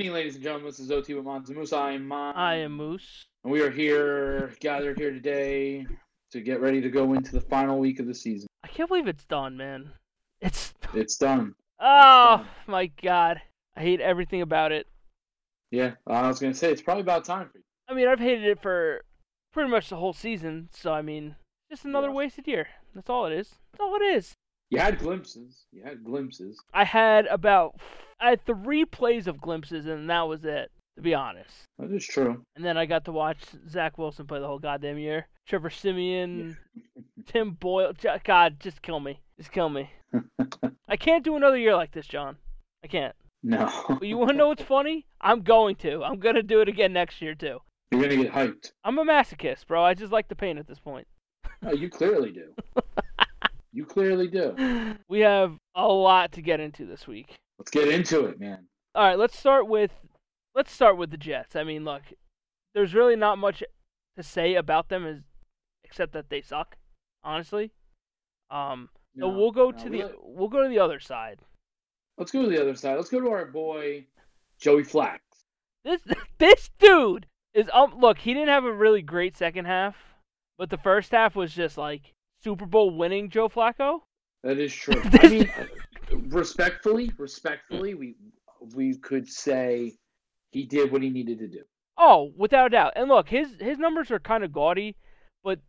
evening, ladies and gentlemen. This is OT with Mons and Moose. I am Mon. I am Moose. And we are here, gathered here today to get ready to go into the final week of the season. I can't believe it's done, man. It's It's done. oh done. my god. I hate everything about it. Yeah, I was gonna say it's probably about time for you. I mean, I've hated it for pretty much the whole season. So I mean, just another Yeah. wasted year. That's all it is. That's all it is. You had glimpses. You had glimpses. I had about I had three plays of glimpses, and that was it. To be honest. That is true. And then I got to watch Zach Wilson play the whole goddamn year. Trevor Siemian, Tim Boyle. God, just kill me. Just kill me. I can't do another year like this, John. I can't. No. You want to know what's funny? I'm going to. I'm going to do it again next year, too. You're gonna get hyped. I'm a masochist, bro. I just like the pain at this point. No, you clearly do. you clearly do. We have a lot to get into this week. Let's get into it, man. All right, let's start with let's start with the Jets. I mean, look, there's really not much to say about them as except that they suck, honestly. Um, so we'll go no, to we- the we'll go to the other side. Let's go to the other side. Let's go to our boy Joey Flax. This this dude is um look, he didn't have a really great second half, but the first half was just like Super Bowl winning Joe Flacco. That is true. I mean, respectfully, respectfully, we we could say he did what he needed to do. Oh, without a doubt. And look, his his numbers are kind of gaudy, but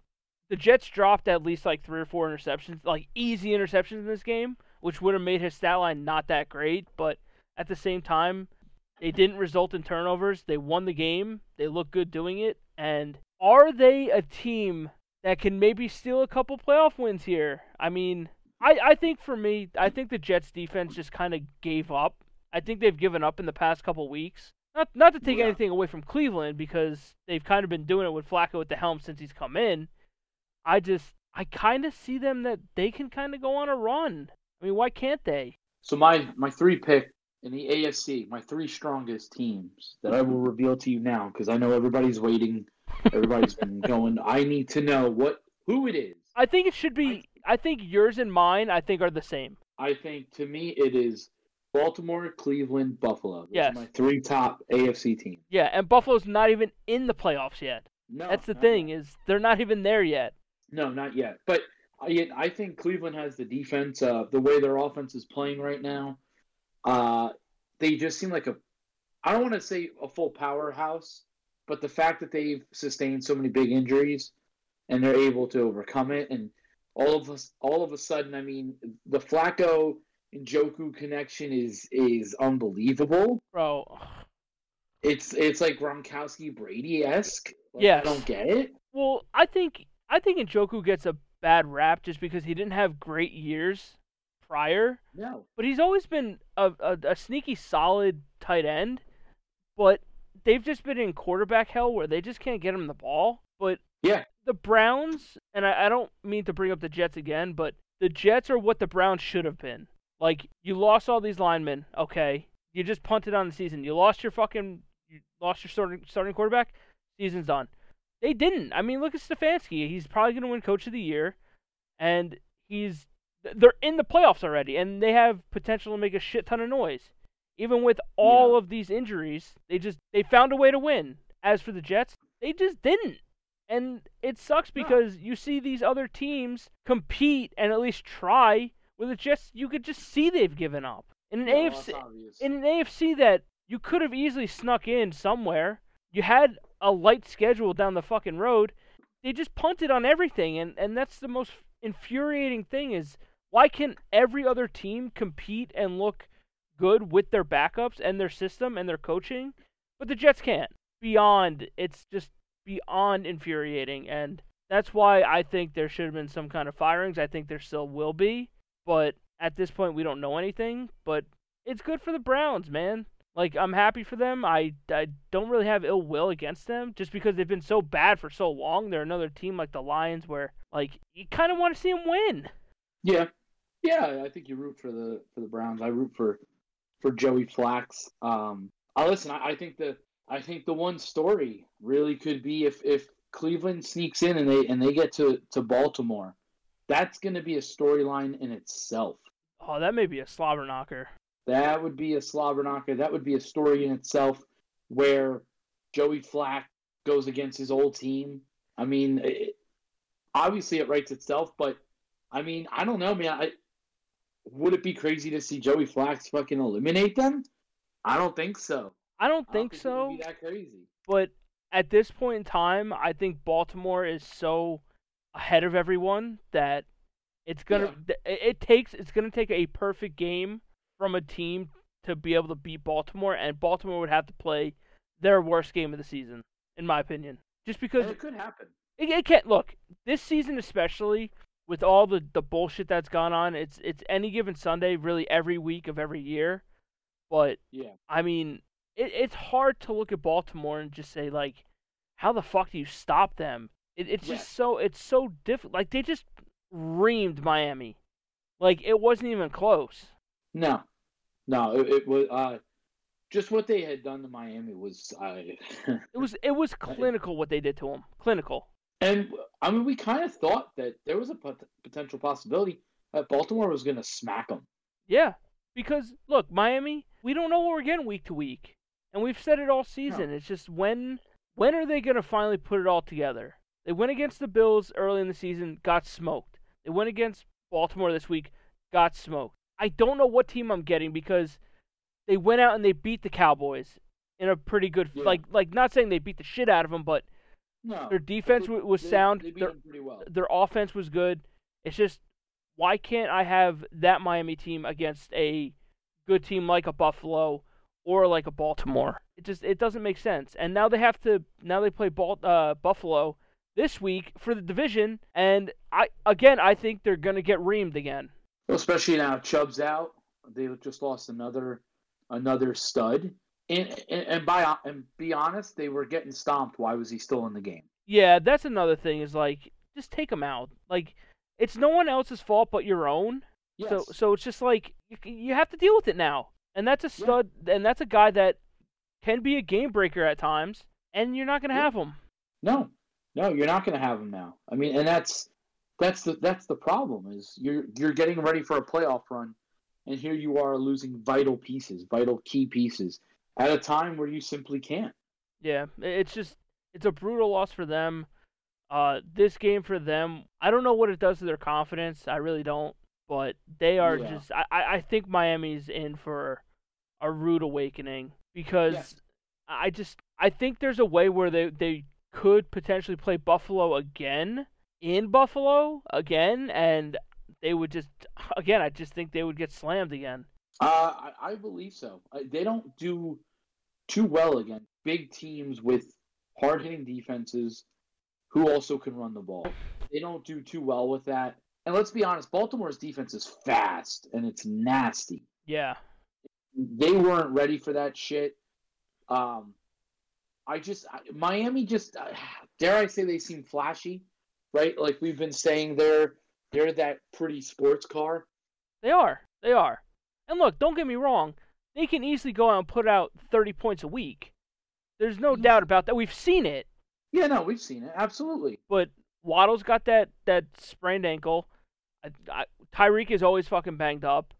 the Jets dropped at least like three or four interceptions, like easy interceptions in this game, which would have made his stat line not that great. But at the same time, they didn't result in turnovers. They won the game. They look good doing it. And are they a team that can maybe steal a couple playoff wins here? I mean, I, I think for me, I think the Jets defense just kind of gave up. I think they've given up in the past couple weeks. Not not to take Yeah. anything away from Cleveland because they've kind of been doing it with Flacco at the helm since he's come in. I just I kind of see them that they can kind of go on a run. I mean, why can't they? So my my three pick in the AFC, my three strongest teams that I will reveal to you now because I know everybody's waiting. Everybody's been going. I need to know what who it is. I think it should be. I think yours and mine. I think are the same. I think to me it is Baltimore, Cleveland, Buffalo. Those Yes. my three top AFC teams. Yeah, and Buffalo's not even in the playoffs yet. No, That's the thing yet. is they're not even there yet. No, not yet. But I, I think Cleveland has the defense. Uh, the way their offense is playing right now, uh, they just seem like a. I don't want to say a full powerhouse, but the fact that they've sustained so many big injuries, and they're able to overcome it, and all of us, all of a sudden, I mean, the Flacco and Njoku connection is is unbelievable. Bro, It's it's like Gronkowski Brady esque. Like, Yes. I don't get it. well, I think I think Njoku gets a bad rap just because he didn't have great years prior. No. but he's always been a, a, a sneaky solid tight end. But they've just been in quarterback hell where they just can't get him the ball. But Yeah. the Browns, and I, I don't mean to bring up the Jets again, but the Jets are what the Browns should have been. Like you lost all these linemen, okay? You just punted on the season. You lost your fucking, you lost your starting starting quarterback. Season's done. They didn't. I mean, look at Stefanski. He's probably going to win Coach of the Year, and he's they're in the playoffs already, and they have potential to make a shit ton of noise. Even with all Yeah. of these injuries, they just they found a way to win. As for the Jets, they just didn't. And it sucks because you see these other teams compete and at least try. With the Jets, you could just see they've given up. In an No, AFC, in an AFC that you could have easily snuck in somewhere. You had a light schedule down the fucking road. They just punted on everything, and and that's the most infuriating thing is why can every other team compete and look good with their backups and their system and their coaching, but the Jets can't. Beyond, it's just beyond infuriating, and that's why I think there should have been some kind of firings. I think there still will be, but at this point we don't know anything. But it's good for the Browns, man. Like I'm happy for them. I, I don't really have ill will against them just because they've been so bad for so long. They're another team like the Lions where like you kind of want to see them win. Yeah, yeah. I think you root for the for the Browns. I root for for Joey Flax. Um, I listen. I, I think the I think the one story really could be if if Cleveland sneaks in and they and they get to to Baltimore. That's going to be a storyline in itself. Oh, that may be a slobber knocker. That would be a slobber knocker. That would be a story in itself where Joey Flack goes against his old team. I mean, it, obviously it writes itself, but I mean, I don't know, man. I, would it be crazy to see Joey Flax fucking eliminate them? I don't think so. I don't I think don't so. Would be that crazy. But at this point in time, I think Baltimore is so ahead of everyone that it's gonna. It, it takes. It's gonna take a perfect game from a team to be able to beat Baltimore, and Baltimore would have to play their worst game of the season, in my opinion. Just because And it could happen. it, it can't look this season, especially with all the the bullshit that's gone on. It's it's any given Sunday, really every week of every year. But Yeah. I mean, it, it's hard to look at Baltimore and just say like, how the fuck do you stop them? It, it's Yeah. just so it's so difficult. Like they just reamed Miami, like it wasn't even close. No, no. It, it was uh, just what they had done to Miami was. Uh, It was it was clinical what they did to him. Clinical. And I mean, we kind of thought that there was a pot- potential possibility that Baltimore was going to smack them. Yeah, because look, Miami, we don't know what we're getting week to week, and we've said it all season. It's just when when are they gonna finally put it all together? They went against the Bills early in the season, got smoked. They went against Baltimore this week, got smoked. I don't know what team I'm getting because they went out and they beat the Cowboys in a pretty good Yeah. like like not saying they beat the shit out of them, but No, their defense they- was sound. They Their- well. their offense was good. It's just why can't I have that Miami team against a good team like a Buffalo or like a Baltimore? It just it doesn't make sense. And now they have to now they play Bal- uh, Buffalo this week for the division, and I again I think they're gonna get reamed again. Well, especially now Chubb's out. They just lost another another stud. And, and and by and be honest, they were getting stomped. Why was he still in the game? Yeah, that's another thing. Is like just take them out. Like it's no one else's fault but your own. Yes. So so it's just like you, you have to deal with it now, and that's a stud, and that's a guy that can be a game breaker at times, and you're not gonna Yeah. have him. no, no, you're not going to have him now. I mean, and that's that's the that's the problem is you're you're getting ready for a playoff run, and here you are losing vital pieces, vital key pieces at a time where you simply can't. Yeah, it's just it's a brutal loss for them. Uh, this game for them, I don't know what it does to their confidence. I really don't, but they are Yeah. just. I I think Miami's in for a rude awakening because Yes. I just I think there's a way where they they could potentially play Buffalo again in Buffalo again, and they would just again. I just think they would get slammed again. Uh, I, I believe so. Uh, They don't do too well against big teams with hard hitting defenses who also can run the ball. They don't do too well with that. And let's be honest, Baltimore's defense is fast and it's nasty. Yeah, They weren't ready for that shit. Um, I just I, Miami just uh, dare I say they seem flashy, right? Like we've been saying, they're they're that pretty sports car. they are. They are. And look, don't get me wrong. They can easily go out and put out 30 points a week. There's no Mhm. doubt about that. We've seen it. Yeah, no, we've seen it absolutely. But Waddle's got that that sprained ankle. I, I, Tyreek is always fucking banged up.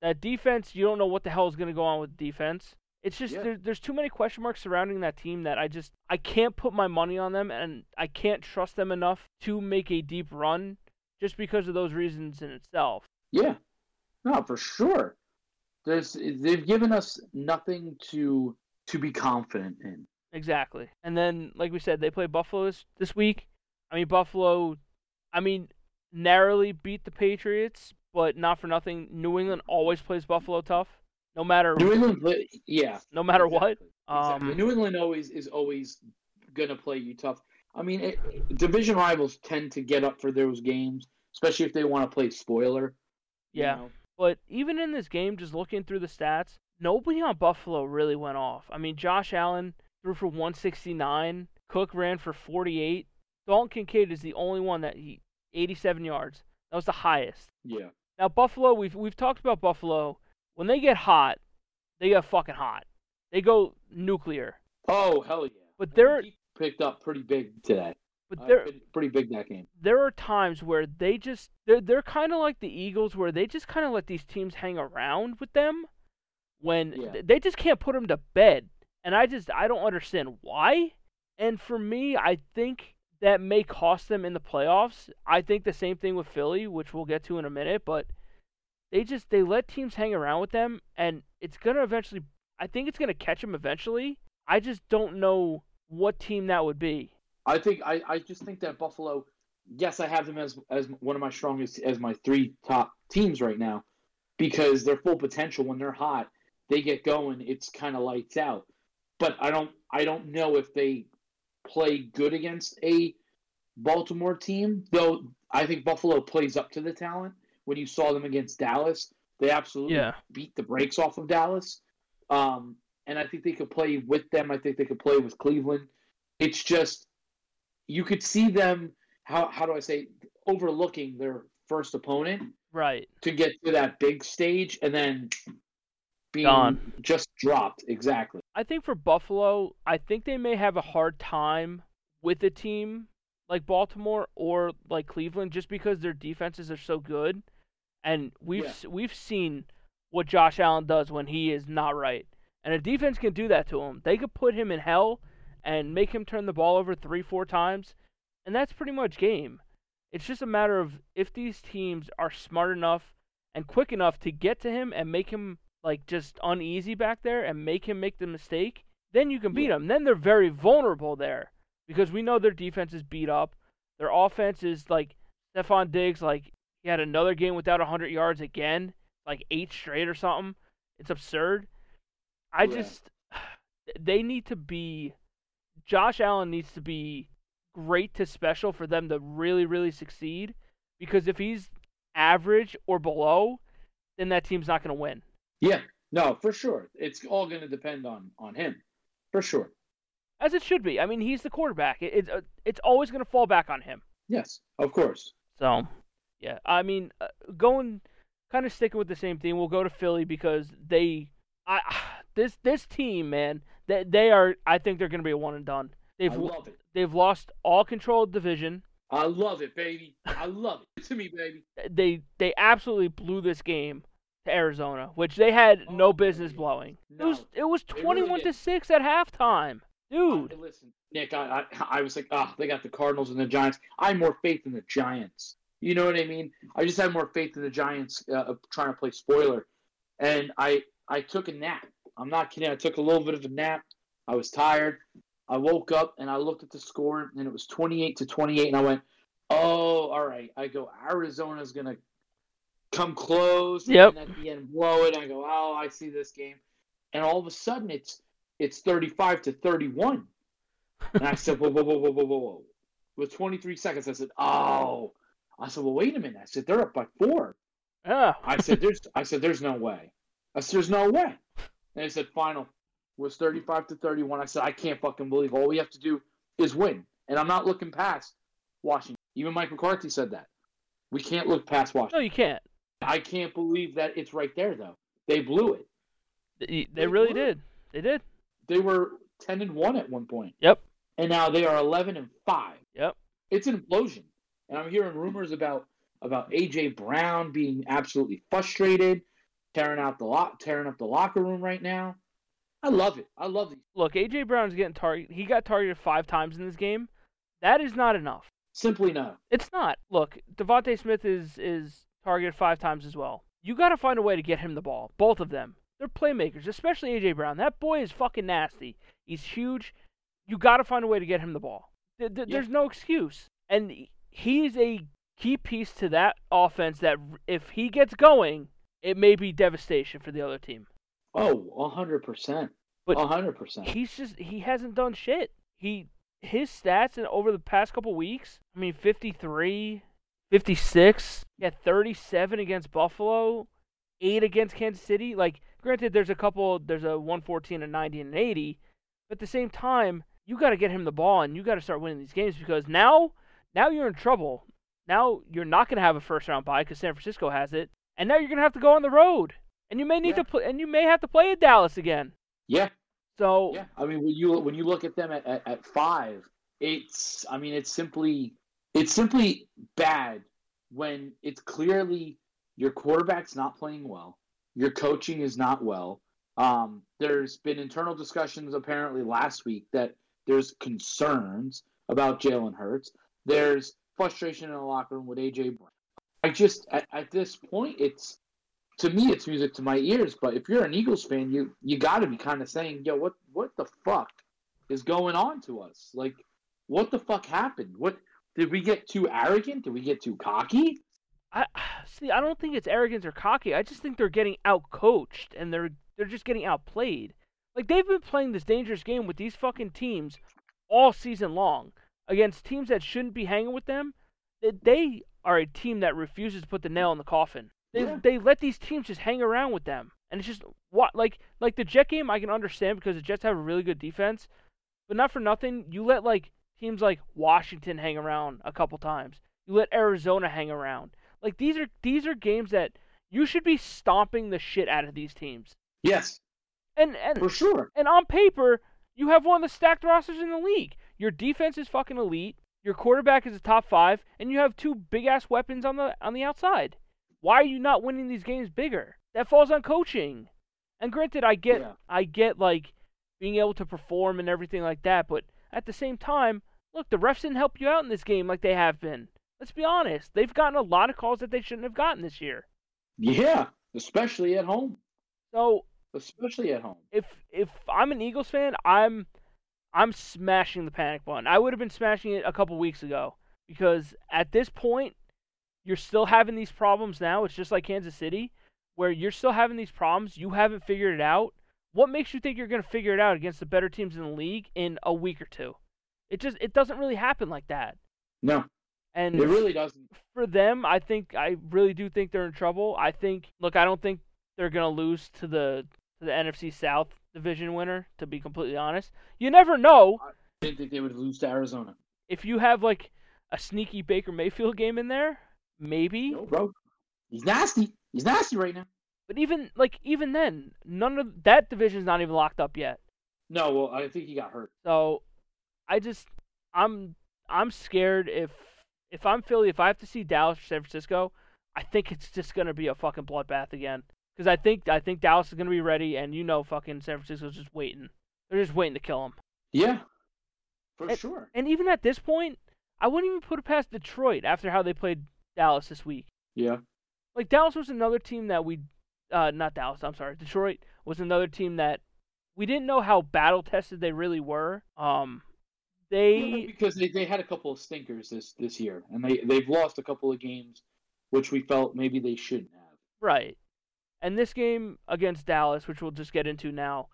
That defense, you don't know what the hell is going to go on with defense. It's just Yeah. there, there's too many question marks surrounding that team that I just I can't put my money on them and I can't trust them enough to make a deep run just because of those reasons in itself. Yeah, no, for sure. There's they've given us nothing to to be confident in. Exactly. And then, like we said, they play Buffalo this, this week. I mean, Buffalo, I mean, narrowly beat the Patriots, but not for nothing. New England always plays Buffalo tough, no matter New England, play, yeah, no matter what. exactly, exactly. Um, New England always is always gonna play you tough. I mean, it, division rivals tend to get up for those games, especially if they want to play spoiler. you Yeah. know? But even in this game, just looking through the stats, nobody on Buffalo really went off. I mean, Josh Allen threw for 169. Cook ran for 48. Dalton Kincaid is the only one that he 87 yards. That was the highest. yeah. Now Buffalo, we've we've talked about Buffalo. When they get hot, they get fucking hot. They go nuclear. Oh hell yeah! But they're He picked up pretty big today. But Uh, they're pretty- big that game. there are times where they just they're they're kind of like the Eagles where they just kind of let these teams hang around with them when Yeah. th- they just can't put them to bed. And I just I don't understand why. And for me, I think that may cost them in the playoffs. I think the same thing with Philly, which we'll get to in a minute, but they just they let teams hang around with them and it's going to eventually I think it's going to catch them eventually. I just don't know what team that would be. I think I, I just think that Buffalo, yes, I have them as as one of my strongest as my three top teams right now, because their full potential when they're hot, they get going, it's kind of lights out. But I don't I don't know if they play good against a Baltimore team, though I think Buffalo plays up to the talent. When you saw them against Dallas, they absolutely Yeah. beat the brakes off of Dallas. Um, and I think they could play with them. I think they could play with Cleveland. It's just you could see them how how do I say overlooking their first opponent Right. to get to that big stage and then being Gone. just dropped exactly. I think for Buffalo, I think they may have a hard time with a team like Baltimore or like Cleveland just because their defenses are so good. And we've Yeah. we've seen what Josh Allen does when he is not right. And a defense can do that to him. They could put him in hell and make him turn the ball over 3 4 times, and that's pretty much game. It's just a matter of if these teams are smart enough and quick enough to get to him and make him like just uneasy back there and make him make the mistake, then you can beat them. Then they're very vulnerable there because we know their defense is beat up. Their offense is like Stefon Diggs, like he had another game without 100 yards again, like eight straight or something. It's absurd. I Yeah. just they need to be Josh Allen needs to be great to special for them to really really succeed because if he's average or below, then that team's not going to win. Yeah, no, for sure. It's all going to depend on on him, for sure. As it should be. I mean, he's the quarterback. It, it's uh, it's always going to fall back on him. Yes, of course. So, yeah. I mean, uh, going kind of sticking with the same thing. We'll go to Philly because they, I, this this team, man, they they are. I think they're going to be a one and done. They've I love it. they've lost all control of the division. I love it, baby. I love it. To me, baby. They they absolutely blew this game to Arizona, which they had Oh, no business yeah. blowing. It was it was really twenty one to six at halftime, dude. I- listen, Nick, I, I I was like, ah, they got the Cardinals and the Giants. I have more faith in the Giants. You know what I mean? I just have more faith in the Giants uh, trying to play spoiler. And I I took a nap. I'm not kidding. I took a little bit of a nap. I was tired. I woke up and I looked at the score and it was 28 to 28 and I went, "Oh, all right." I go, "Arizona's going to come close Yep. and at the end blow it." I go, "Oh, I see this game." And all of a sudden it's it's 35 to 31. And I said, whoa, whoa, whoa, whoa, whoa, whoa, whoa. With 23 seconds, I said, oh. I said, well, wait a minute. I said, they're up by four. Yeah. I said, there's I said, there's no way. I said, there's no way. And they said, final was 35 to 31. I said, I can't fucking believe all we have to do is win. And I'm not looking past Washington. Even Mike McCarthy said that. We can't look past Washington. No, you can't. I can't believe that it's right there, though. They blew it. They, They really it. did. They did. They were 10 and 1 at one point. Yep. And now they are 11 and 5. Yep. it's an implosion. And I'm hearing rumors about about AJ Brown being absolutely frustrated, tearing out the lock, tearing up the locker room right now. I love it. I love it. Look, AJ Brown's getting targeted. He got targeted five times in this game. That is not enough. Simply no. It's not. Look, DeVonta Smith is is targeted five times as well. You got to find a way to get him the ball. Both of them. They're playmakers, especially AJ Brown. That boy is fucking nasty. He's huge. You got to find a way to get him the ball. Th- th- Yeah. There's no excuse. And he's a key piece to that offense that if he gets going, it may be devastation for the other team. Oh, a hundred percent. But A hundred percent. he's just he hasn't done shit. He his stats in over the past couple weeks, I mean 53, 56, he had 37 against Buffalo, 8 against Kansas City. Like granted there's a couple there's a 114 a 90 and an 80, but at the same time, you got to get him the ball and you got to start winning these games because now now you're in trouble. Now you're not going to have a first round bye cuz San Francisco has it, and now you're going to have to go on the road. And you may need Yeah. to play and you may have to play at Dallas again. Yeah, So yeah. I mean, when you when you look at them at, at, at five, it's I mean, it's simply it's simply bad when it's clearly your quarterback's not playing well, your coaching is not well, Um, there's been internal discussions apparently last week that there's concerns about Jalen Hurts. There's frustration in the locker room with AJ Brown. I just at, at this point, it's to me, it's music to my ears. But if you're an Eagles fan, you you got to be kind of saying, "Yo, what what the fuck is going on to us? Like, what the fuck happened? What did we get too arrogant? Did we get too cocky?" I see. I don't think it's arrogance or cocky. I just think they're getting out coached and they're they're just getting outplayed. Like they've been playing this dangerous game with these fucking teams all season long against teams that shouldn't be hanging with them. They are a team that refuses to put the nail in the coffin. They Yeah. they let these teams just hang around with them, and it's just what like like the Jet game I can understand because the Jets have a really good defense, but not for nothing. You let like teams like Washington hang around a couple times. You let Arizona hang around. Like these are these are games that you should be stomping the shit out of these teams. Yes, And and for sure. and on paper, you have one of the stacked rosters in the league. Your defense is fucking elite. Your quarterback is a top five, and you have two big ass weapons on the on the outside. Why are you not winning these games bigger? That falls on coaching. And granted, I get Yeah. I get like being able to perform and everything like that, but at the same time, look, the refs didn't help you out in this game like they have been. Let's be honest. They've gotten a lot of calls that they shouldn't have gotten this year. Yeah, especially at home. So Especially at home. if if I'm an Eagles fan, I'm I'm smashing the panic button. I would have been smashing it a couple weeks ago because at this point, you're still having these problems now. It's just like Kansas City, where you're still having these problems. You haven't figured it out. What makes you think you're going to figure it out against the better teams in the league in a week or two? It just it doesn't really happen like that. No, And it really doesn't. for them, I think I really do think they're in trouble. I think look, I don't think they're gonna lose to the to the NFC South division winner. To be completely honest, you never know I didn't think they would lose to Arizona. if you have like a sneaky Baker Mayfield game in there, maybe. No, bro. He's nasty. He's nasty right now. But even like even then, none of that division's not even locked up yet. No, well, I think he got hurt. So I just I'm I'm scared if if I'm Philly, if I have to see Dallas or San Francisco, I think it's just gonna be a fucking bloodbath again. Because I think I think Dallas is gonna be ready, and you know, fucking San Francisco's just waiting. They're just waiting to kill him. Yeah, for And- sure. And even at this point, I wouldn't even put it past Detroit after how they played Dallas this week. Yeah, Like Dallas was another team that we, uh, not Dallas. I'm sorry, Detroit was another team that we didn't know how battle tested they really were. Um, they because they, they had a couple of stinkers this this year, and they they've lost a couple of games, which we felt maybe they shouldn't have. Right. And this game against Dallas, which we'll just get into now,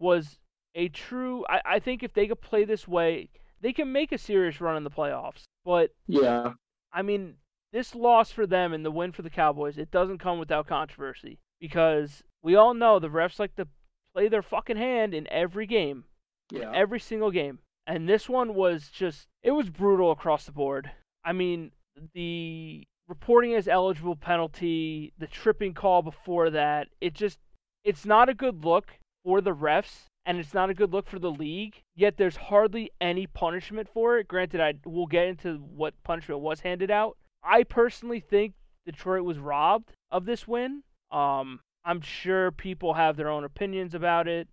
was a true. I, I think if they could play this way, they can make a serious run in the playoffs. But, Yeah, I mean, this loss for them and the win for the Cowboys, it doesn't come without controversy. Because we all know the refs like to play their fucking hand in every game, yeah. every single game. And this one was just, it was brutal across the board. I mean, the reporting as eligible penalty, the tripping call before that, it just it's not a good look for the refs and it's not a good look for the league. Yet there's hardly any punishment for it. Granted, I will get into what punishment was handed out. I personally think Detroit was robbed of this win. Um, I'm sure people have their own opinions about it.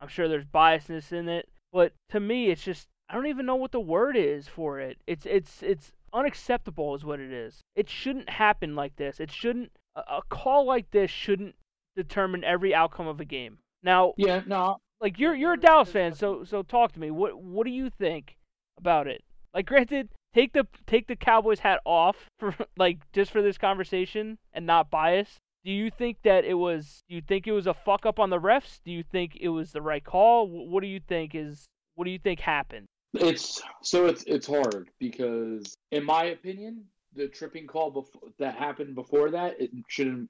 I'm sure there's biasness in it, but to me, it's just I don't even know what the word is for it. It's it's it's unacceptable, is what it is. It shouldn't happen like this. It shouldn't. A, call like this shouldn't determine every outcome of a game. Now, yeah, no, like you're you're a Dallas fan, so so talk to me. What what do you think about it? Like, granted, take the take the Cowboys hat off for like just for this conversation and not bias. Do you think that it was? Do you think it was a fuck up on the refs? Do you think it was the right call? What do you think is? What do you think happened? It's so it's it's hard because in my opinion, the tripping call before that happened before that it shouldn't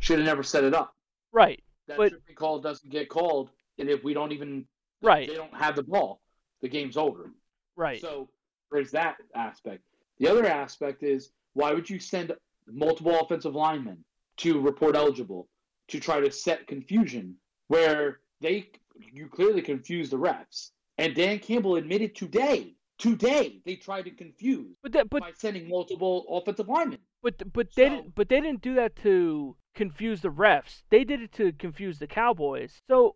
should have never set it up. Right, That But- tripping call doesn't get called, and if we don't even Right. they don't have the ball, the game's over. right, So there's that aspect. The other aspect is why would you send multiple offensive linemen to report eligible to try to set confusion where they you clearly confuse the refs. And Dan Campbell admitted today today they tried to confuse But that, but by sending multiple offensive linemen. but but they didn't but they didn't do that to confuse the refs. They did it to confuse the Cowboys. So,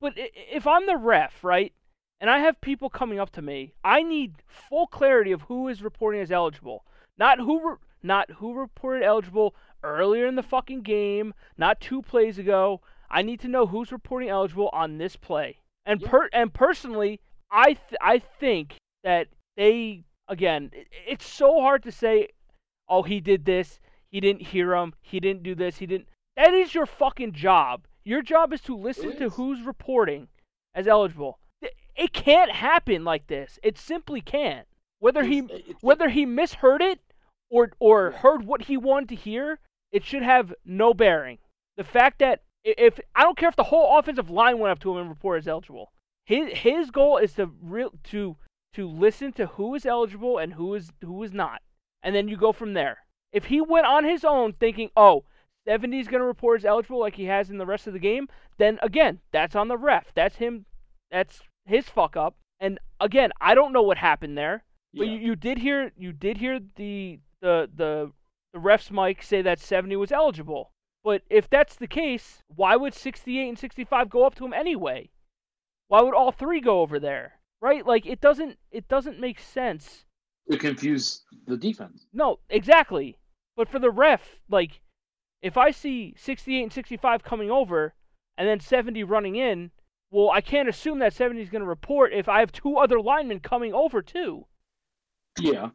but if I'm the ref, right, and I have people coming up to me, I need full clarity of who is reporting as eligible, not who re- not who reported eligible earlier in the fucking game, not two plays ago. I need to know who's reporting eligible on this play. And Yeah. per and personally, I th- I think that they again, it's so hard to say, oh he did this, he didn't hear him, he didn't do this, he didn't. That is your fucking job. Your job is to listen to who's reporting as eligible. It- can't happen like this. It simply can't. Whether he whether he misheard it or or heard what he wanted to hear, it should have no bearing. The fact that if I don't care if the whole offensive line went up to him and reported as eligible, his his goal is to real to to listen to who is eligible and who is who is not, and then you go from there. If he went on his own thinking, oh, 70 is going to report as eligible like he has in the rest of the game, then again, that's on the ref. That's him. That's his fuck up. And again, I don't know what happened there. But yeah. you, you did hear you did hear the the the the ref's mic say that 70 was eligible. But if that's the case, why would 68 and 65 go up to him anyway? Why would all three go over there? Right? Like it doesn't it doesn't make sense. to confuse the defense. No, exactly. But for the ref, like if I see 68 and 65 coming over and then 70 running in, well, I can't assume that 70 is going to report if I have two other linemen coming over too. Yeah.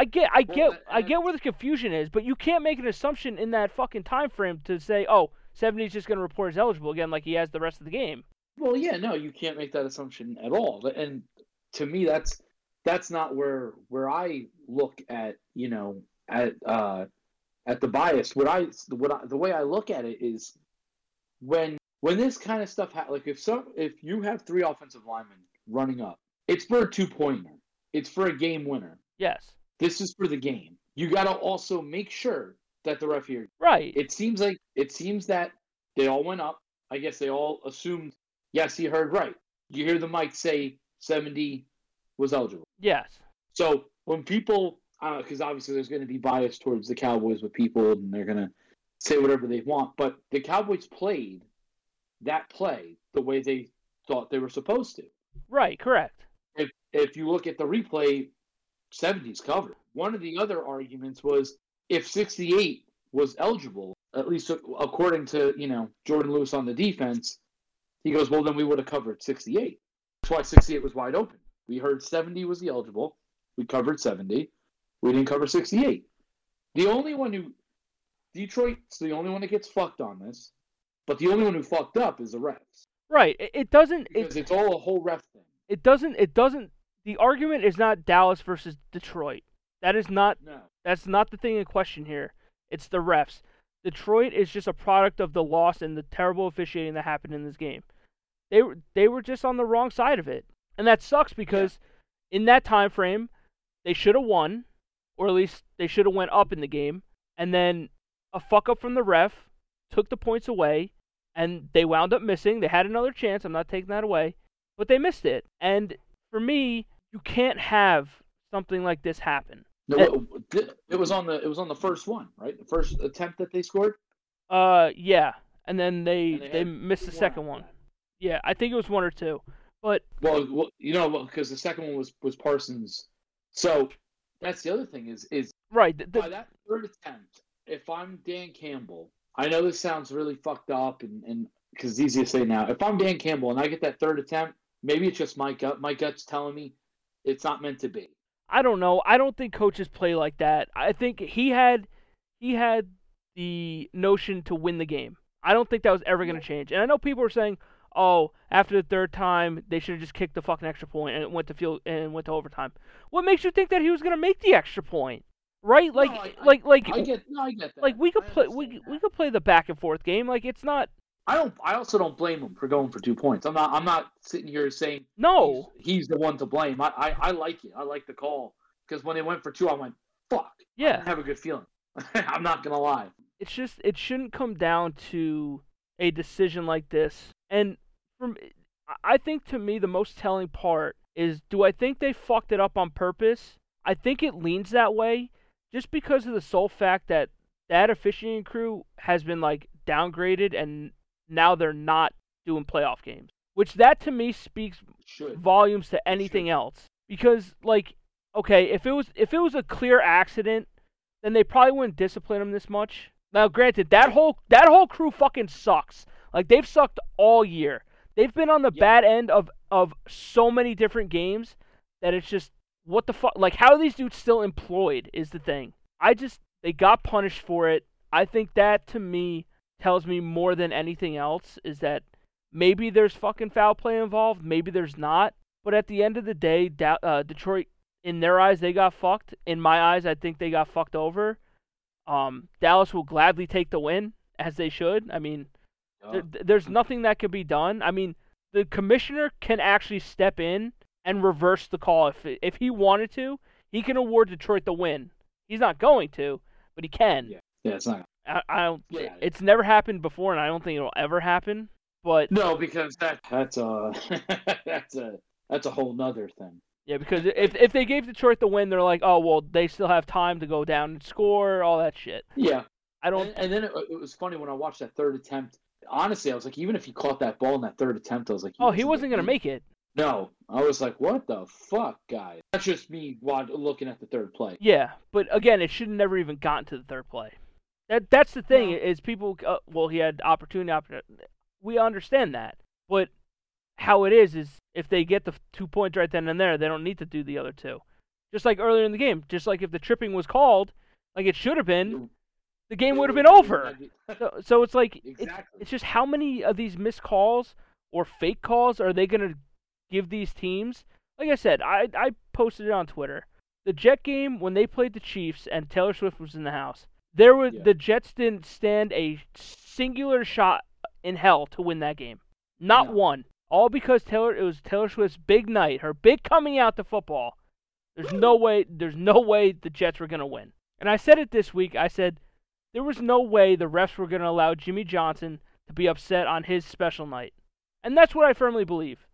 I get, I get, I get where the confusion is, but you can't make an assumption in that fucking time frame to say, oh, 70 is just going to report as eligible again, like he has the rest of the game. Well, yeah, no, you can't make that assumption at all. And to me, that's that's not where where I look at you know at uh, at the bias. What I what I, the way I look at it is when when this kind of stuff ha- like if some if you have three offensive linemen running up, it's for a two pointer. It's for a game winner. Yes, This is for the game. You got to also make sure that the ref here right. it seems like it seems that they all went up. I guess they all assumed, yes, he heard right. You hear the mic say 70 was eligible. yes, So when people, because obviously there's going to be bias towards the Cowboys with people, and they're going to say whatever they want. But the Cowboys played that play the way they thought they were supposed to. right. Correct. If if you look at the replay, 70's covered. One of the other arguments was if 68 was eligible, at least according to you know Jourdan Lewis on the defense, he goes, well then we would have covered 68. That's why 68 was wide open. We heard 70 was the eligible. We covered 70. We didn't cover 68. The only one who Detroit's the only one that gets fucked on this, but the only one who fucked up is the refs Right. It, it doesn't. It, it's all a whole ref thing. it doesn't. It doesn't. The argument is not Dallas versus Detroit. That is not. No. That's not the thing in question here. It's the refs. Detroit is just a product of the loss and the terrible officiating that happened in this game. They were they were just on the wrong side of it, and that sucks because in that time frame, they should have won, or at least they should have went up in the game, and then a fuck up from the ref took the points away, and they wound up missing. They had another chance. I'm not taking that away, but they missed it. And for me, you can't have something like this happen. No, it, it was on the it was on the first one, right? The first attempt that they scored. Uh, yeah, and then they And they they, missed the second after one. Yeah, I think it was one or two. But Well, well you know, because the second one was was Parsons. So that's the other thing is is right, the, by that third attempt, if I'm Dan Campbell, I know this sounds really fucked up and and because it's easy to say now. If I'm Dan Campbell and I get that third attempt, maybe it's just my gut. My gut's telling me it's not meant to be. I don't know. I don't think coaches play like that. I think he had he had the notion to win the game. I don't think that was ever going to change. And I know people are saying, "Oh, after the third time, they should have just kicked the fucking extra point and it went to field and went to overtime." What makes you think that he was going to make the extra point? Right? Like I- I- like like I get, no, I get that. like we could I play we we could play the back and forth game. Like it's not I don't. I also don't blame him for going for two points. I'm not. I'm not sitting here saying no. he's, he's the one to blame. I, I, I like it. I like the call because when they went for two, I went, "Fuck." I Yeah. didn't have a good feeling. I'm not gonna lie. it's just it shouldn't come down to a decision like this and from i think to me the most telling part is do I think they fucked it up on purpose? I think it leans that way just because of the sole fact that that officiating crew has been like downgraded and now they're not doing playoff games. Which that to me speaks Should. volumes to anything else. Because like okay, if it was if it was a clear accident, then they probably wouldn't discipline him this much. Now granted, that whole that whole crew fucking sucks. Like they've sucked all year. They've been on the Yeah. bad end of of so many different games that it's just what the fuck like how are these dudes still employed is the thing. I just they got punished for it. I think that to me tells me more than anything else is that maybe there's fucking foul play involved, maybe there's not. But at the end of the day, Da- uh, Detroit, in their eyes, they got fucked. In my eyes, I think they got fucked over. Um, Dallas will gladly take the win, as they should. I mean, there, there's nothing that could be done. I mean, the commissioner can actually step in and reverse the call if if he wanted to. He can award Detroit the win. He's not going to, but he can. Yeah. yeah, it's not. I, I don't. Yeah. It's never happened before, and I don't think it'll ever happen. But No, because that that's a that's a that's a whole nother thing. yeah, because if if they gave Detroit the win, they're like, oh well, they still have time to go down and score all that shit. Yeah, I don't. and, and then it, it was funny when I watched that third attempt. Honestly, I was like, even if he caught that ball in that third attempt, I was like, oh, he wasn't gonna make it. No, I was like, what the fuck, guys? That's just me wa- looking at the third play. Yeah, but again, it should have never even gotten to the third play. That that's the thing is people. Uh, well, he had opportunity. opportunity. We understand that, but how it is is if they get the two points right then and there, they don't need to do the other two. Just like earlier in the game, just like if the tripping was called, like it should have been, the game would have been over. So, so it's like it's, Exactly. it's just how many of these missed calls or fake calls are they gonna give these teams? Like I said, I I posted it on Twitter. The Jet game when they played the Chiefs and Taylor Swift was in the house, there were Yeah. the Jets didn't stand a singular shot in hell to win that game. Not No. one. All because Taylor it was Taylor Swift's big night, her big coming out to football. There's no way there's no way the Jets were gonna win. And I said it this week. I said there was no way the refs were going to allow Jimmy Johnson to be upset on his special night. And that's what I firmly believe.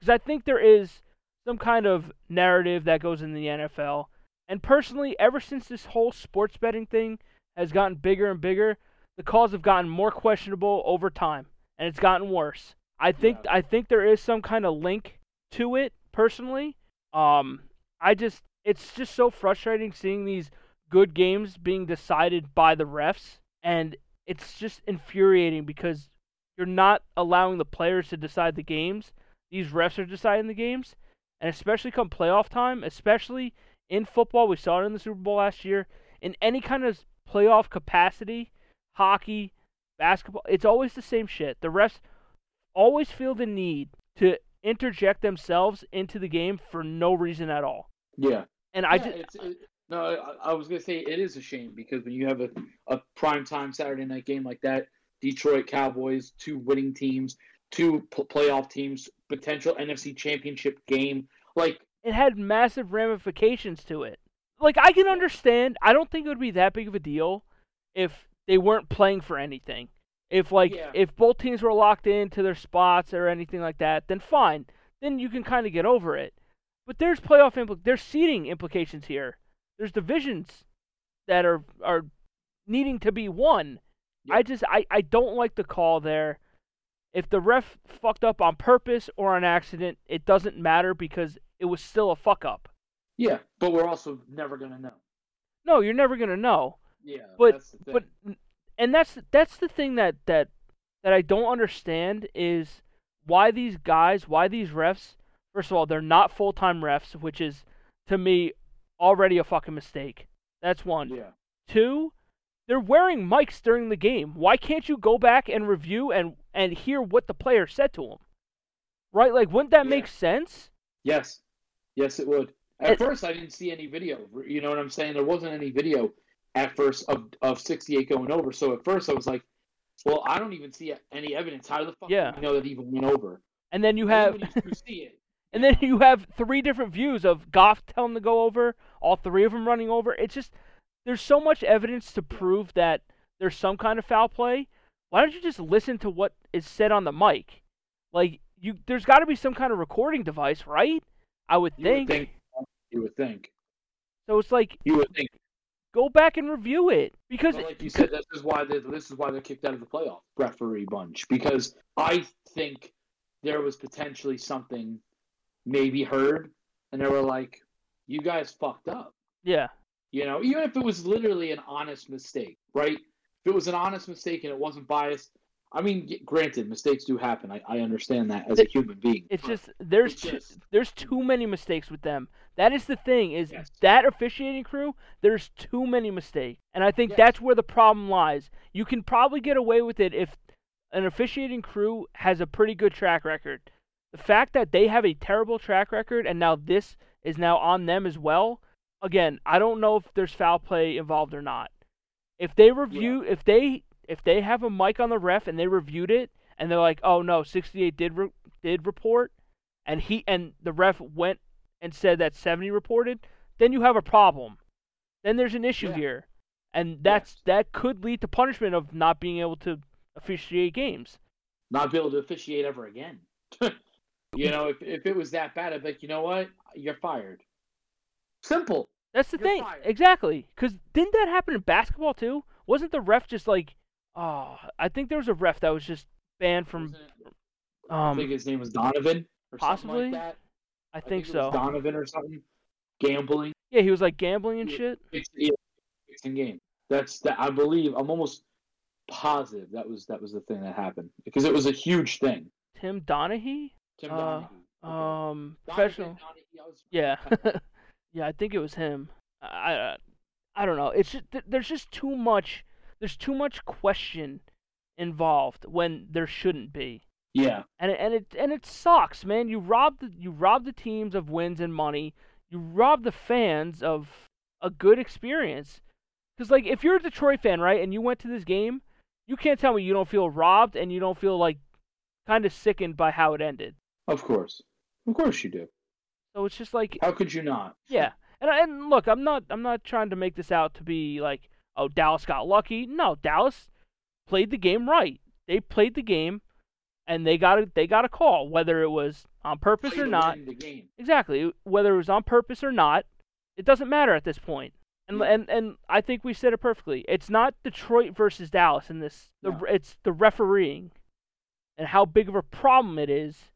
Because I think there is some kind of narrative that goes in the NFL. And personally, ever since this whole sports betting thing has gotten bigger and bigger, the calls have gotten more questionable over time. And it's gotten worse. I think Yeah. I think there is some kind of link to it personally. Um I just it's just so frustrating seeing these good games being decided by the refs and it's just infuriating because you're not allowing the players to decide the games these refs are deciding the games and especially come playoff time especially in football we saw it in the super bowl last year in any kind of playoff capacity hockey basketball it's always the same shit the refs always feel the need to interject themselves into the game for no reason at all Yeah. and i just it's, it, no, I, I was gonna say it is a shame because when you have a, a prime time Saturday night game like that, Detroit Cowboys, two winning teams, two p- playoff teams, potential NFC Championship game, like it had massive ramifications to it. Like I can understand. I don't think it would be that big of a deal if they weren't playing for anything. If like Yeah. if both teams were locked into their spots or anything like that, then fine. Then you can kind of get over it. But there's playoff impl- there's seeding implications here. There's divisions that are are needing to be won. Yeah. I just I, I don't like the call there. If the ref fucked up on purpose or on accident, it doesn't matter because it was still a fuck up. Yeah, but we're also never gonna know. No, you're never gonna know. Yeah, But- that's the thing. But and that's that's the thing that that that I don't understand is why these guys, why these refs. First of all, they're not full time refs, which is to me already a fucking mistake. That's one. yeah, Two, they're wearing mics during the game. Why can't you go back and review and and hear what the player said to them? Right? Like, wouldn't that Yeah. make sense? yes, yes, it would. At It- first, I didn't see any video. You know what I'm saying? There wasn't any video at first of of 68 going over. So at first, I was like, well, I don't even see any evidence. How the fuck Yeah. do we know that even went over? And then you have you see it. And then you have three different views of Goff telling them to go over, all three of them running over. It's just there's so much evidence to prove that there's some kind of foul play. Why don't you just listen to what is said on the mic? Like you, there's got to be some kind of recording device, right? I would You would think. You would think. So it's like You would think. go back and review it because But like you said, this is why they this is why they're kicked out of the playoff referee bunch because I think there was potentially something maybe heard, and they were like, "You guys fucked up." yeah, You know, even if it was literally an honest mistake, right? If it was an honest mistake and it wasn't biased, I mean, granted, mistakes do happen. I, I understand that as a human being. it's just there's it's too, there's too many mistakes with them. That is the thing is Yes. that officiating crew. There's too many mistakes, and I think Yes. that's where the problem lies. You can probably get away with it if an officiating crew has a pretty good track record. The fact that they have a terrible track record and now this is now on them as well. Again, I don't know if there's foul play involved or not. If they review, if they if they have a mic on the ref and they reviewed it and they're like, "Oh no, 68 did re- did report," and he and the ref went and said that 70 reported, then you have a problem. Then there's an issue Yeah. here, and that's that could lead to punishment of not being able to officiate games. not be able to officiate ever again. you know, if, if it was that bad, I'd be like, you know what? You're fired. Simple. That's the You're thing, fired. exactly. Because didn't that happen in basketball too? Wasn't the ref just like, oh, I think there was a ref that was just banned from. Wasn't I Um, think his name was Donovan or something possibly? like that. I think so. Donovan or something. Gambling. Yeah, he was like gambling and Yeah. shit. Yeah, fixing game. That's that. I believe. I'm almost positive that was that was the thing that happened because it was a huge thing. Tim Donaghy, Tim Uh, Okay. um, Donovan, professional. Donahue, was- Yeah, yeah, I think it was him. I, I, I don't know. It's just th- there's just too much. There's too much question involved when there shouldn't be. yeah. and it, and it and it sucks, man. You rob the you rob the teams of wins and money. You rob the fans of a good experience. Because like, if you're a Detroit fan, right, and you went to this game, you can't tell me you don't feel robbed and you don't feel like kind of sickened by how it ended. Of course. Of course you do. So it's just like, How could you not? yeah. And and look, I'm not I'm not trying to make this out to be like, oh, Dallas got lucky. No, Dallas played the game right. They played the game, and they got a, they got a call, whether it was on purpose Play or not. Exactly. Whether it was on purpose or not, it doesn't matter at this point. And Yeah. and and I think we said it perfectly. It's not Detroit versus Dallas in this. The, No. It's the refereeing, and how big of a problem it is,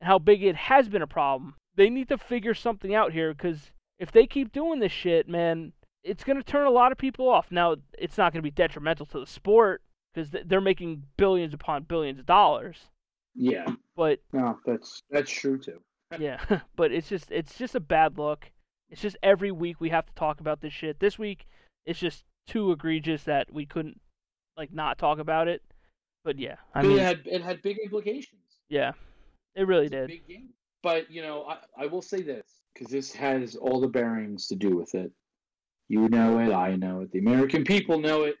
and how big it has been a problem. They need to figure something out here because if they keep doing this shit, man, it's gonna turn a lot of people off. Now, it's not gonna be detrimental to the sport because they're making billions upon billions of dollars. Yeah. But No, that's that's true too. yeah, but it's just it's just a bad look. It's just every week we have to talk about this shit. This week it's just too egregious that we couldn't like not talk about it. But yeah, I But mean, it had it had big implications. yeah, it really It's did. big game. But you know, I, I will say this because this has all the bearings to do with it. You know it, I know it, the American people know it.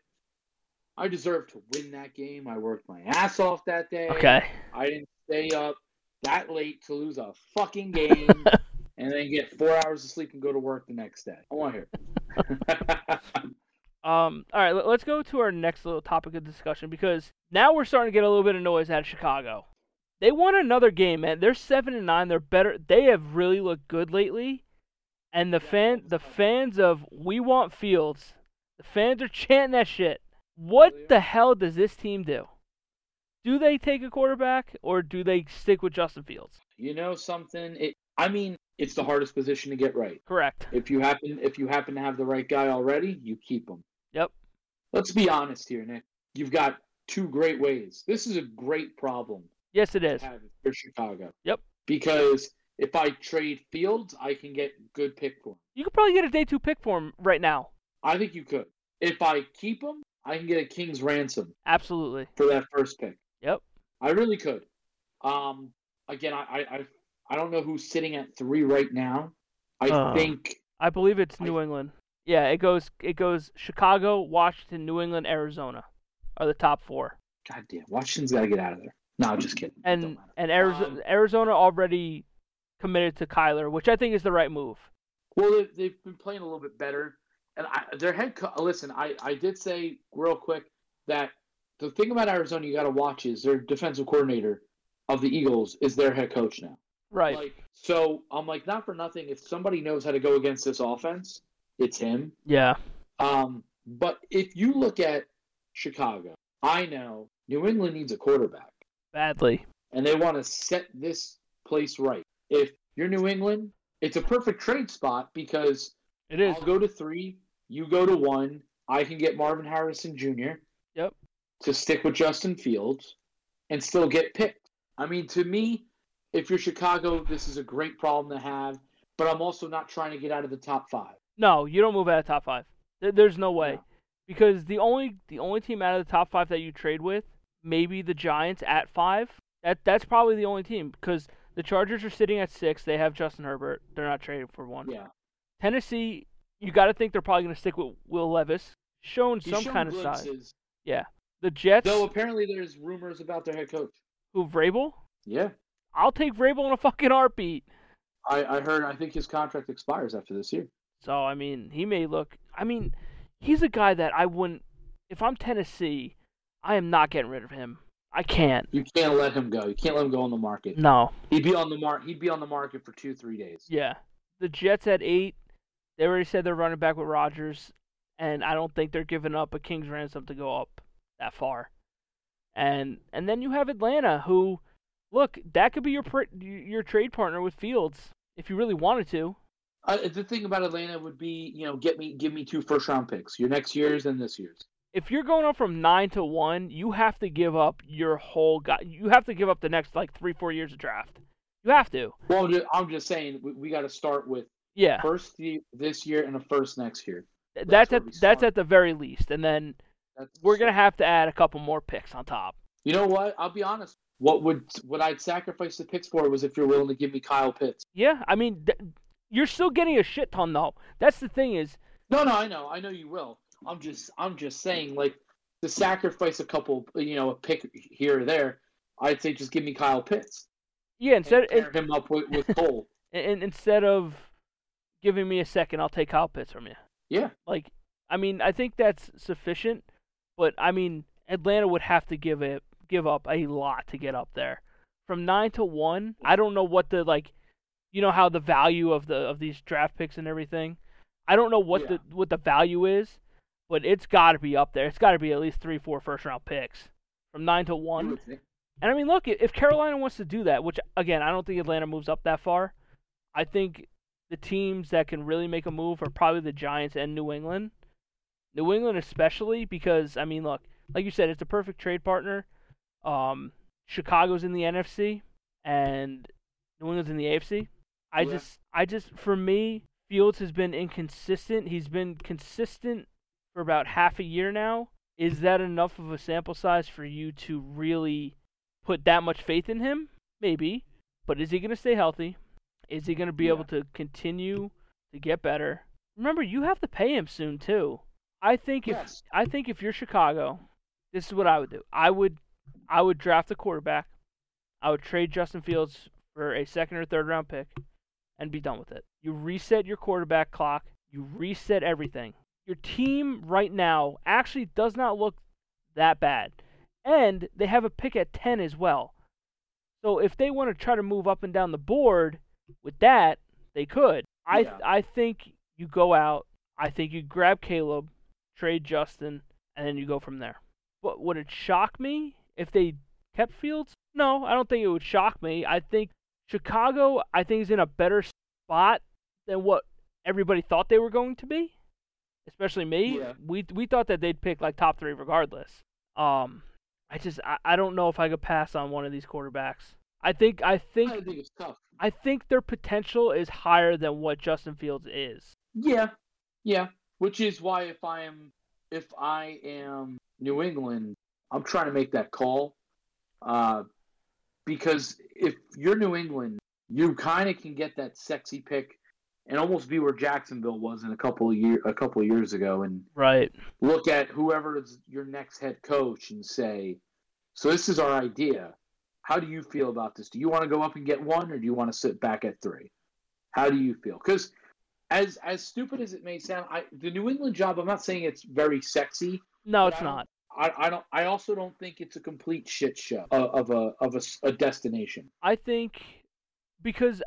I deserve to win that game. I worked my ass off that day. Okay. I didn't stay up that late to lose a fucking game and then get four hours of sleep and go to work the next day. I want to hear. Um. All right. let- Let's go to our next little topic of discussion because now we're starting to get a little bit of noise out of Chicago. They won another game, man. They're seven and nine. They're better. They have really looked good lately, and the fan, the fans of We Want Fields, the fans are chanting that shit. What the hell does this team do? Do they take a quarterback or do they stick with Justin Fields? you know something? It. I mean, it's the hardest position to get right. Correct. If you happen if you happen to have the right guy already, you keep him. Yep. Let's be honest here, Nick. You've got two great ways. This is a great problem Yes, it is. for Chicago. Yep. Because if I trade Fields, I can get good pick for him. You could probably get a day two pick for him right now. I think you could. If I keep him, I can get a king's ransom Absolutely. for that first pick. Yep. I really could. Um, again, I, I, I, I don't know who's sitting at three right now. I Uh. think I believe it's I- New England. Yeah, it goes it goes Chicago, Washington, New England, Arizona are the top four. God damn, Washington's got to get out of there. No, I'm just kidding. And and Arizona Um, Arizona already committed to Kyler, which I think is the right move. Well, they've, been playing a little bit better, and I, their head. Co- listen, I, I did say real quick that the thing about Arizona you got to watch is their defensive coordinator of the Eagles is their head coach now. Right. Like, so I'm like, not for nothing. If somebody knows how to go against this offense, it's him. yeah. Um, but if you look at Chicago, I know New England needs a quarterback, Badly. and they want to set this place right. If you're New England, it's a perfect trade spot because It is. I'll go to three, you go to one. I can get Marvin Harrison Jr. Yep. To stick with Justin Fields, and still get picked. I mean, to me, if you're Chicago, this is a great problem to have. But I'm also not trying to get out of the top five. No, you don't move out of top five. There's no way. No. Because the only the only team out of the top five that you trade with, maybe the Giants at five. That that's probably the only team because the Chargers are sitting at six. They have Justin Herbert. They're not trading for one. Yeah. Tennessee, you got to think they're probably going to stick with Will Levis, showing He's some shown kind of size. Yeah. The Jets, Though apparently there's rumors about their head coach. who Vrabel, Yeah. I'll take Vrabel in a fucking heartbeat. I, I heard I think his contract expires after this year. So I mean, he may look. I mean, he's a guy that I wouldn't. If I'm Tennessee, I am not getting rid of him. I can't. You can't let him go. You can't let him go on the market. No. He'd be on the mar- he'd be on the market for two, three days. Yeah. The Jets at eight. They already said they're running back with Rodgers, and I don't think they're giving up a king's ransom to go up that far. And and then you have Atlanta, who, look, that could be your pr- your trade partner with Fields if you really wanted to. Uh, the thing about Atlanta would be, you know, get me give me two first round picks. Your next year's and this year's. If you're going up from nine to one, you have to give up your whole guy. You have to give up the next like three, four years of draft. You have to. Well, I'm just, I'm just saying we, we got to start with Yeah. first this year and a first next year. That's That's at that's at the very least, and then That's we're gonna have to add a couple more picks on top. You know what? I'll be honest. What would what I'd sacrifice the picks for was if you're willing to give me Kyle Pitts. Yeah, I mean, th- you're still getting a shit ton though. That's the thing is, No, no, I know, I know you will. I'm just, I'm just saying, like, to sacrifice a couple, you know, a pick here or there, I'd say just give me Kyle Pitts yeah, instead and him up with, with Cole. and, instead of giving me a second, I'll take Kyle Pitts from you. Yeah, Like, I mean, I think that's sufficient, but I mean, Atlanta would have to give it give up a lot to get up there. From nine to one, I don't know what the like, you know how the value of the of these draft picks and everything. I don't know what Yeah. the what the value is, but it's got to be up there. It's got to be at least three, four first round picks from nine to one. And I mean, look, if Carolina wants to do that, which again, I don't think Atlanta moves up that far. I think the teams that can really make a move are probably the Giants and New England. New England especially because I mean, look, like you said, it's a perfect trade partner. Um, Chicago's in the NFC and New England's in the AFC. I Yeah. just, I just, for me, Fields has been inconsistent. He's been consistent for about half a year now. Is that enough of a sample size for you to really put that much faith in him? Maybe. But is he going to stay healthy? Is he going to be Yeah. able to continue to get better? Remember, you have to pay him soon too. I think if Yes. I think if you're Chicago, this is what I would do. I would I would draft a quarterback. I would trade Justin Fields for a second or third round pick and be done with it. You reset your quarterback clock, you reset everything. Your team right now actually does not look that bad. And they have a pick at 10 as well. So if they want to try to move up and down the board with that, they could. I Yeah. I think you go out. I think you grab Caleb, trade Justin, and then you go from there. But would it shock me if they kept Fields? No, I don't think it would shock me. I think Chicago, I think, is in a better spot than what everybody thought they were going to be. Especially me. Yeah. We we thought that they'd pick like top three regardless. Um, I just I, I don't know if I could pass on one of these quarterbacks. I think I think I think it's tough. I think their potential is higher than what Justin Fields is. Yeah, yeah. Which is why if I am if I am New England, I'm trying to make that call. Uh, because if you're New England, you kind of can get that sexy pick and almost be where Jacksonville was in a couple of year a couple of years ago, and Right. look at whoever is your next head coach and say, "So this is our idea. How do you feel about this? Do you want to go up and get one, or do you want to sit back at three? How do you feel? Because as as stupid as it may sound, I the New England job. I'm not saying it's very sexy. No, it's I don't- I, I don't. I also don't think it's a complete shit show of, of a of a destination. I think because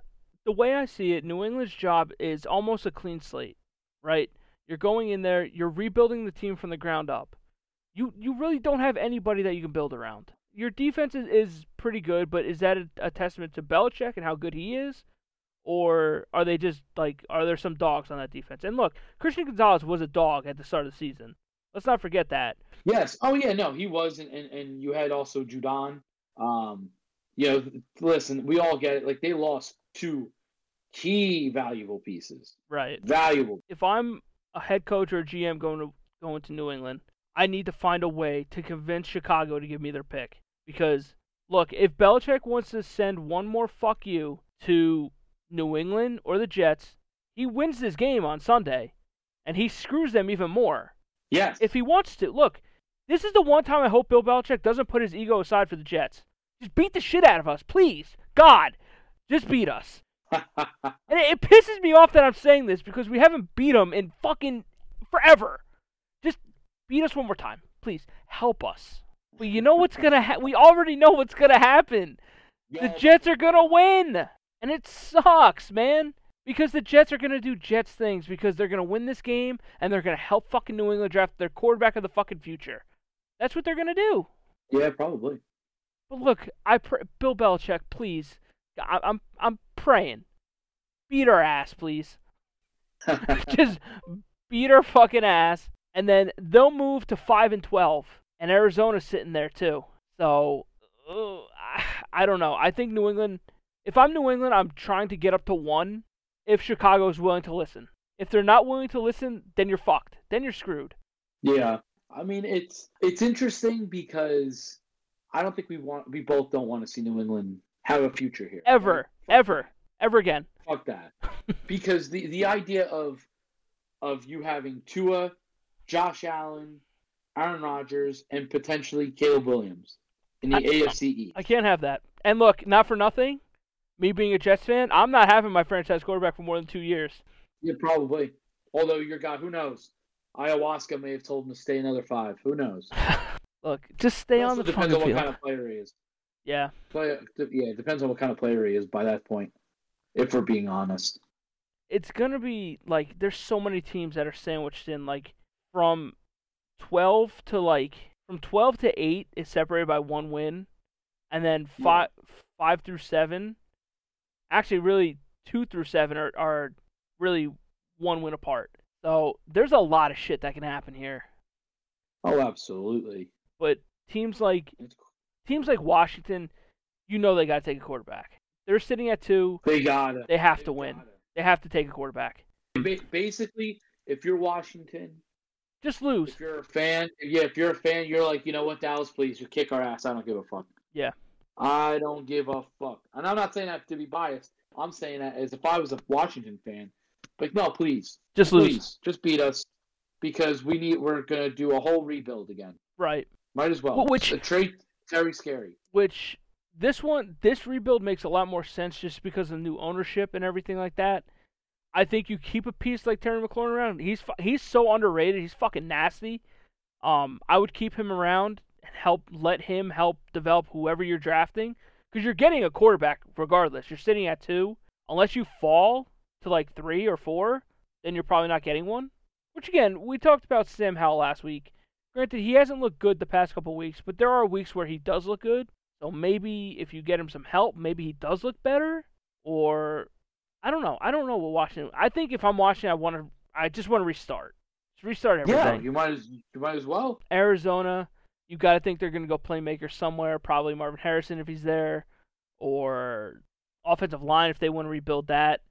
the way I see it, New England's job is almost a clean slate, right? You're going in there, you're rebuilding the team from the ground up. You you really don't have anybody that you can build around. Your defense is, is pretty good, but is that a, a testament to Belichick and how good he is? Or are they just like are there some dogs on that defense? And look, Christian Gonzalez was a dog at the start of the season. Let's not forget that. Yes. Oh yeah, no, he was and, and, and you had also Judon. Um you know, listen, we all get it. Like they lost two key valuable pieces. Right. Valuable. If I'm a head coach or a GM going to going to New England, I need to find a way to convince Chicago to give me their pick. Because look, if Belichick wants to send one more fuck you to New England or the Jets, he wins this game on Sunday, and he screws them even more. Yes. If he wants to, look, this is the one time I hope Bill Belichick doesn't put his ego aside for the Jets. Just beat the shit out of us, please. God, just beat us. And it, it pisses me off that I'm saying this because we haven't beat them in fucking forever. Just beat us one more time, please. Help us. Well, you know what's gonna ha- we already know what's gonna happen. The Jets are gonna win, and it sucks, man. Because the Jets are gonna do Jets things because they're gonna win this game and they're gonna help fucking New England draft their quarterback of the fucking future. That's what they're gonna do. Yeah, probably. But look, I pr- Bill Belichick, please. I- I'm I'm praying. Beat our ass, please. Just beat our fucking ass, and then they'll move to five and twelve, and Arizona's sitting there too. So uh, I- I don't know. I think New England. If I'm New England, I'm trying to get up to one. If Chicago's willing to listen, if they're not willing to listen, then you're fucked. Then you're screwed. Yeah. I mean, it's it's interesting because I don't think we want we both don't want to see New England have a future here. Ever, Fuck ever, ever again. Fuck that. because the the idea of of you having Tua, Josh Allen, Aaron Rodgers, and potentially Caleb Williams in the I- AFC East. I can't have that. And look, not for nothing, me being a Jets fan, I'm not having my franchise quarterback for more than two years. Yeah, probably. Although your guy, who knows? Ayahuasca may have told him to stay another five. Who knows? Look, just stay on the depends on what field. kind of player he is. Yeah, Play, yeah, it depends on what kind of player he is by that point. If we're being honest. it's gonna be like there's so many teams that are sandwiched in like from 12 to like from 12 to 8 is separated by one win, and then Yeah. five five through seven, actually really two through seven are are really one win apart. So there's a lot of shit that can happen here. Oh, absolutely. But teams like teams like Washington, you know they got to take a quarterback. They're sitting at two. they got it. They have they to win. gotta. They have to take a quarterback. Basically, if you're Washington, Just lose. if you're a fan, yeah, if you're a fan, you're like, you know what, Dallas, please, you kick our ass. I don't give a fuck. Yeah. I don't give a fuck. And I'm not saying that to be biased. I'm saying that as if I was a Washington fan. Like, no, please, Just lose. just beat us because we need. We're gonna do a whole rebuild again. Right. Might as well. Well, which- the trade Terry scary. Which this one, this rebuild makes a lot more sense just because of new ownership and everything like that. I think you keep a piece like Terry McLaurin around. He's he's so underrated. He's fucking nasty. Um, I would keep him around and help let him help develop whoever you're drafting because you're getting a quarterback regardless. You're sitting at two. Unless you fall to like three or four, then you're probably not getting one. Which again, we talked about Sam Howell last week. Granted, he hasn't looked good the past couple weeks, but there are weeks where he does look good. So maybe if you get him some help, maybe he does look better. Or I don't know. I don't know what Washington. I think if I'm Washington, I want to. I just want to restart. Just restart everything. Yeah, you might as you might as well. Arizona, you got to think they're going to go playmaker somewhere. Probably Marvin Harrison if he's there, or offensive line if they want to rebuild that.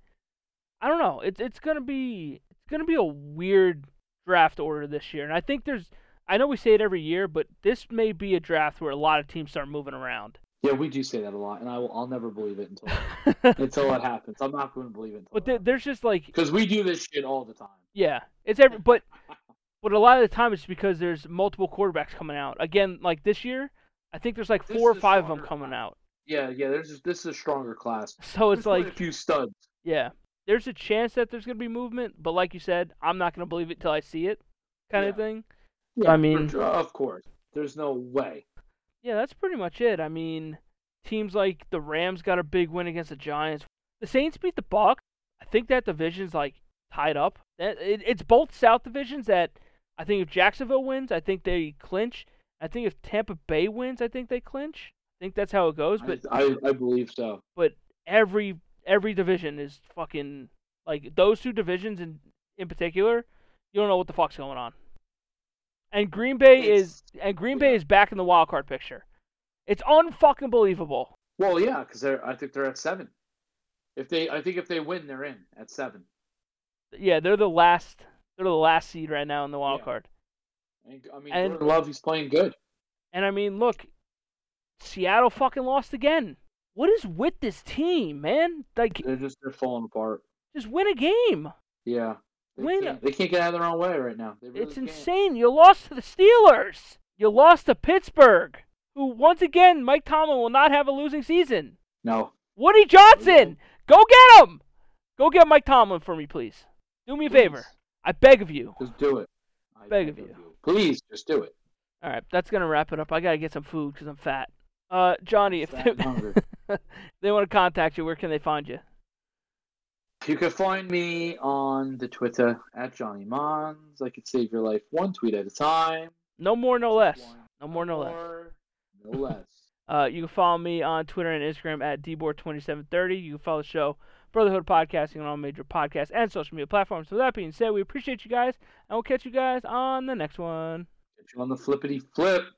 I don't know. It's it's going to be it's going to be a weird draft order this year, and I think there's. I know we say it every year, but this may be a draft where a lot of teams start moving around. Yeah, we do say that a lot, and I will. I'll never believe it until until it happens. I'm not going to believe it. Until but there, there's just like because we do this shit all the time. Yeah, it's every but but a lot of the time it's because there's multiple quarterbacks coming out. Again, like this year, I think there's like This four or five of them coming class. out. Yeah, yeah. There's just, this is a stronger class. So it's There's like a few studs. yeah, there's a chance that there's gonna be movement, but like you said, I'm not gonna believe it till I see it, kind of thing. Yeah, I mean- for- of course, there's no way. Yeah, that's pretty much it. I mean, teams like the Rams got a big win against the Giants. the Saints beat the Bucks, I think that division's like tied up. Eh, it's both South divisions that I think if Jacksonville wins, I think they clinch. I think if Tampa Bay wins, I think they clinch. I think that's how it goes. But I, I, I believe so. But every every division is fucking like those two divisions in in particular. You don't know what the fuck's going on. And Green Bay It's- is and Green Bay is back in the wild card picture. It's unfucking believable. Well, yeah, because I think they're at seven. If they, I think if they win, they're in at seven. Yeah, they're the last. They're the last seed right now in the wild Yeah. card. And, I mean, And- Jordan Love, he's playing good. And I mean, look, Seattle fucking lost again. What is with this team, man? Like, They're just they're falling apart. just win a game. Yeah, they, Win- can't, they can't get out of their own way right now. They really It's can't. insane. You lost to the Steelers. You lost to Pittsburgh, who once again Mike Tomlin will not have a losing season. No, Woody Johnson, go get him. Go get Mike Tomlin for me, please. Do me a favor. I beg of you. just do it. I Beg of you. Please, just do it. All right, that's gonna wrap it up. I gotta get some food because I'm fat. Uh, Johnny, if and they want to contact you, where can they find you? You can find me on the Twitter at Johnny Mons. I could save your life one tweet at a time. No more, no less. No more, no less. No less. Uh, you can follow me on Twitter and Instagram at dboard2730. You can follow the show Brotherhood Podcasting on all major podcasts and social media platforms. So that being said, we appreciate you guys, and we'll catch you guys on the next one. Get you on the flippity flip.